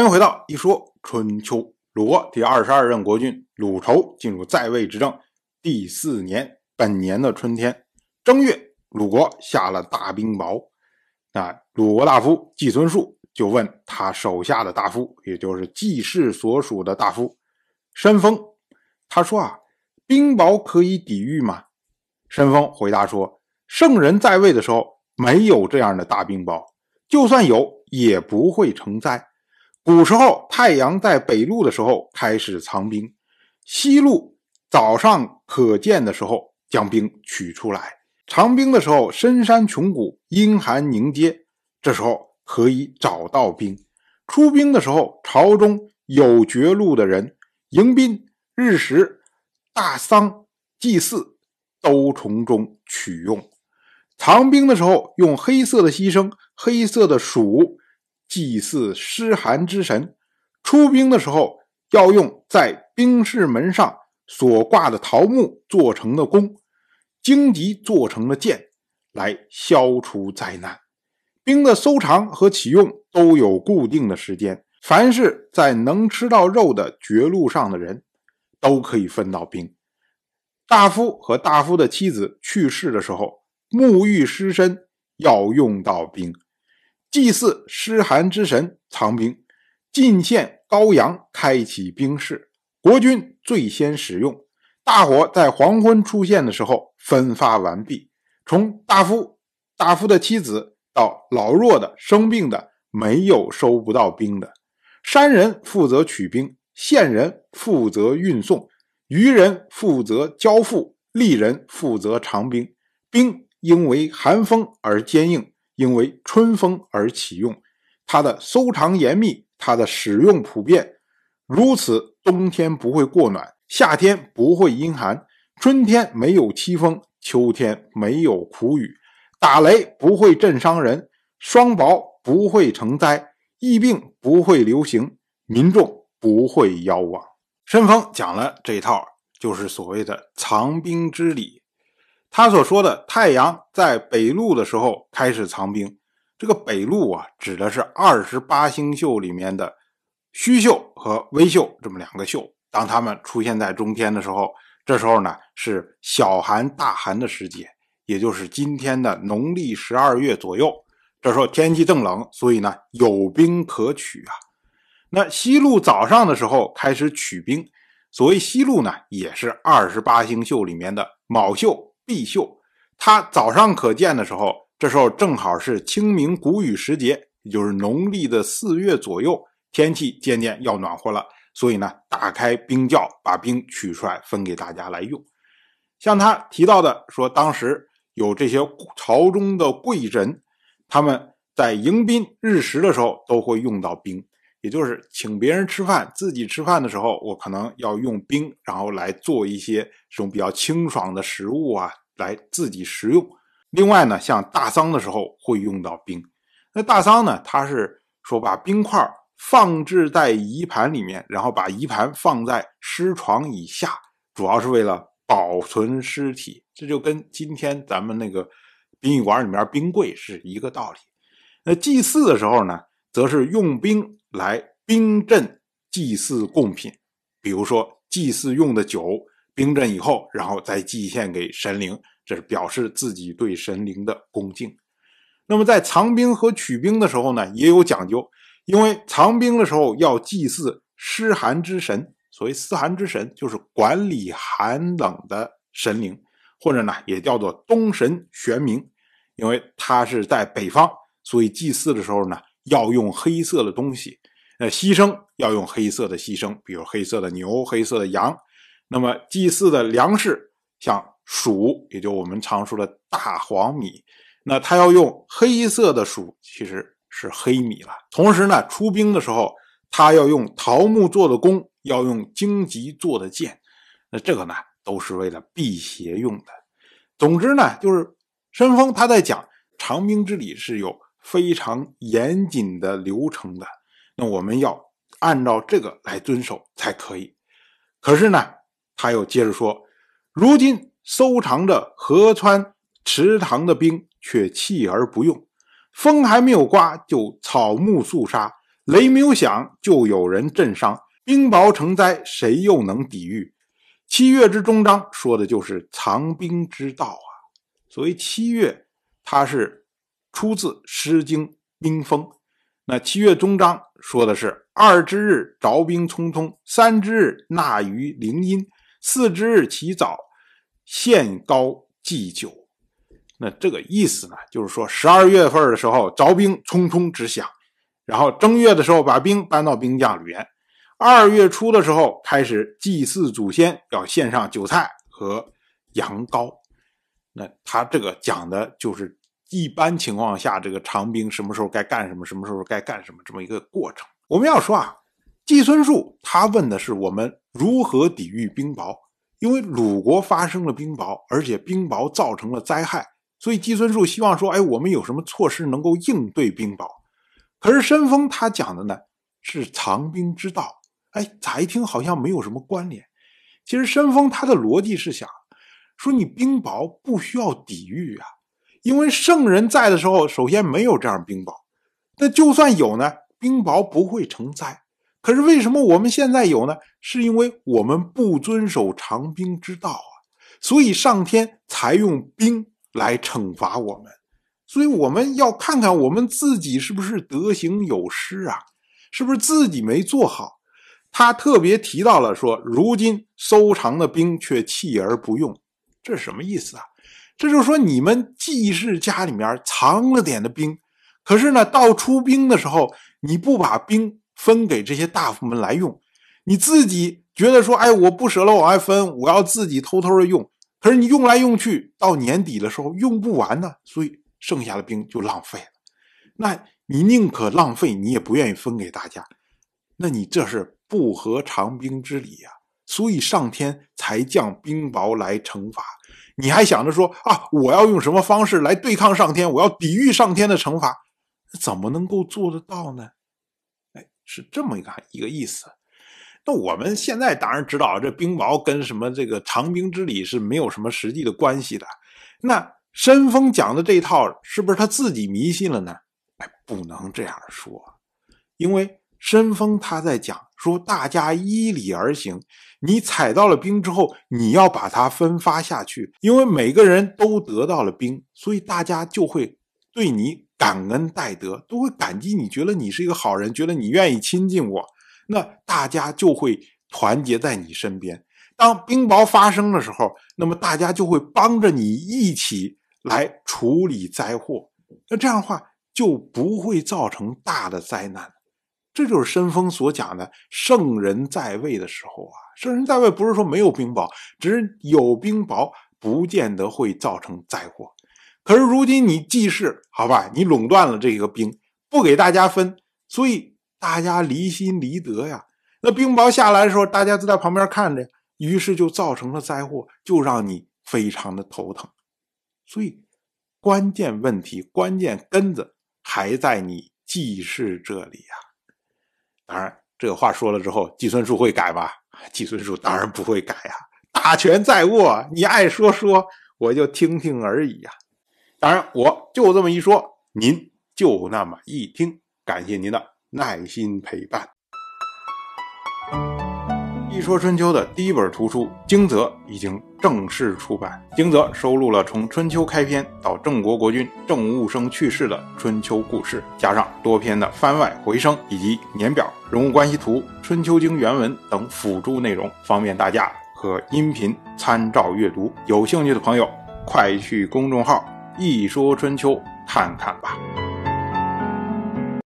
欢迎回到一说春秋。鲁国第二十二任国君鲁仇进入在位执政第四年，本年的春天正月，鲁国下了大冰雹。那鲁国大夫季孙树就问他手下的大夫，也就是季氏所属的大夫申丰，他说啊，冰雹可以抵御吗？申丰回答说，圣人在位的时候没有这样的大冰雹，就算有也不会成灾。古时候太阳在北路的时候开始藏冰，西路早上可见的时候将冰取出来。藏冰的时候深山穷谷，阴寒凝结，这时候可以找到冰。出兵的时候，朝中有绝路的人，迎宾、日食、大丧、祭祀都从中取用。藏兵的时候用黑色的牺牲，黑色的鼠。祭祀尸寒之神，出兵的时候要用在兵士门上所挂的桃木做成的弓，荆棘做成的箭，来消除灾难。兵的收藏和启用都有固定的时间。凡是在能吃到肉的绝路上的人，都可以分到兵。大夫和大夫的妻子去世的时候，沐浴尸身要用到兵。祭祀湿寒之神，藏兵，进献羔羊，开启兵事。国君最先使用。大火在黄昏出现的时候分发完毕。从大夫、大夫的妻子到老弱的、生病的，没有收不到兵的。山人负责取兵，县人负责运送，渔人负责交付，吏人负责藏兵。兵因为寒风而坚硬。因为春风而启用，它的收藏严密，它的使用普遍，如此冬天不会过暖，夏天不会阴寒，春天没有凄风，秋天没有苦雨，打雷不会震伤人，霜雹不会成灾，疫病不会流行，民众不会夭亡。申风讲了这一套，就是所谓的藏兵之礼。他所说的太阳在北路的时候开始藏兵，这个北路啊，指的是二十八星宿里面的虚宿和微宿这么两个宿。当他们出现在中天的时候，这时候呢是小寒大寒的时节，也就是今天的农历十二月左右。这时候天气正冷，所以呢有兵可取啊。那西路早上的时候开始取兵，所谓西路呢，也是二十八星宿里面的卯宿。必秀，他早上可见的时候，这时候正好是清明谷雨时节，也就是农历的四月左右，天气渐渐要暖和了，所以呢，打开冰窖，把冰取出来分给大家来用。像他提到的说，当时有这些朝中的贵人，他们在迎宾日食的时候都会用到冰，也就是请别人吃饭，自己吃饭的时候，我可能要用冰，然后来做一些这种比较清爽的食物啊。来自己食用。另外呢，像大丧的时候会用到冰。那大丧呢，它是说把冰块放置在仪盘里面，然后把仪盘放在尸床以下，主要是为了保存尸体。这就跟今天咱们那个殡仪馆里面冰柜是一个道理。那祭祀的时候呢，则是用冰来冰镇祭祀贡品，比如说祭祀用的酒。冰镇以后，然后再祭献给神灵，这是表示自己对神灵的恭敬。那么在藏兵和取兵的时候呢，也有讲究，因为藏兵的时候要祭祀湿寒之神。所谓湿寒之神，就是管理寒冷的神灵，或者呢也叫做东神玄冥，因为他是在北方，所以祭祀的时候呢要用黑色的东西，呃，牺牲要用黑色的牺牲，比如黑色的牛、黑色的羊。那么祭祀的粮食像黍，也就我们常说的大黄米，那他要用黑色的黍，其实是黑米了。同时呢，出兵的时候，他要用桃木做的弓，要用荆棘做的箭，那这个呢，都是为了辟邪用的。总之呢，就是申丰他在讲长兵之礼是有非常严谨的流程的，那我们要按照这个来遵守才可以。可是呢？他又接着说：“如今收藏着河川池塘的兵却弃而不用，风还没有刮就草木肃杀，雷没有响，就有人震伤。冰雹成灾，谁又能抵御？七月之中章说的就是藏兵之道啊。所谓七月，它是出自《诗经·冰封》。那七月中章说的是：二之日，着兵匆匆；三之日，纳于凌阴；四之日，起早，献高祭酒。那这个意思呢，就是说十二月份的时候，着兵匆匆直响，然后正月的时候把兵搬到兵将里边。二月初的时候开始祭祀祖先，要献上酒菜和羊羔。那他这个讲的就是一般情况下这个长兵什么时候该干什么，什么时候该干什么这么一个过程。我们要说啊，季孙树他问的是我们如何抵御冰雹，因为鲁国发生了冰雹，而且冰雹造成了灾害，所以季孙树希望说，哎，我们有什么措施能够应对冰雹？可是申丰他讲的呢是藏兵之道。哎，咋一听好像没有什么关联？其实申丰他的逻辑是想说，你冰雹不需要抵御啊，因为圣人在的时候，首先没有这样冰雹。那就算有呢，冰雹不会成灾。可是为什么我们现在有呢？是因为我们不遵守长兵之道啊，所以上天才用兵来惩罚我们。所以我们要看看我们自己是不是德行有失啊，是不是自己没做好。他特别提到了说，如今收藏的兵却弃而不用，这是什么意思啊？这就是说，你们既是家里面藏了点的兵，可是呢，到出兵的时候，你不把兵分给这些大夫们来用，你自己觉得说，哎，我不舍得往外分，我要自己偷偷的用。可是你用来用去，到年底的时候用不完呢，所以剩下的兵就浪费了。那你宁可浪费，你也不愿意分给大家，那你这是？不合长兵之理呀，所以上天才降冰雹来惩罚。你还想着说啊，我要用什么方式来对抗上天？我要抵御上天的惩罚，怎么能够做得到呢？是这么一个一个意思。那我们现在当然知道，这冰雹跟什么这个长兵之礼是没有什么实际的关系的。那申丰讲的这一套，是不是他自己迷信了呢？哎，不能这样说，因为。申丰他在讲说，大家依礼而行。你踩到了冰之后，你要把它分发下去，因为每个人都得到了冰，所以大家就会对你感恩戴德，都会感激你，觉得你是一个好人，觉得你愿意亲近我，那大家就会团结在你身边。当冰雹发生的时候，那么大家就会帮着你一起来处理灾祸。那这样的话，就不会造成大的灾难。这就是申丰所讲的圣人在位的时候啊，圣人在位不是说没有冰雹，只是有冰雹不见得会造成灾祸。可是如今你既是好吧，你垄断了这个兵，不给大家分，所以大家离心离德呀。那冰雹下来的时候，大家都在旁边看着，于是就造成了灾祸，就让你非常的头疼。所以关键问题、关键根子还在你记事这里呀。当然，这个话说了之后，季孙树会改吧？季孙树当然不会改呀，大权在握，你爱说说，我就听听而已呀。当然，我就这么一说，您就那么一听，感谢您的耐心陪伴。《一说春秋》的第一本图书《惊泽》已经正式出版，《惊泽》收录了从春秋开篇到郑国国君郑务生去世的春秋故事，加上多篇的番外回声以及年表、人物关系图、春秋经原文等辅助内容，方便大家和音频参照阅读。有兴趣的朋友，快去公众号“一说春秋”看看吧。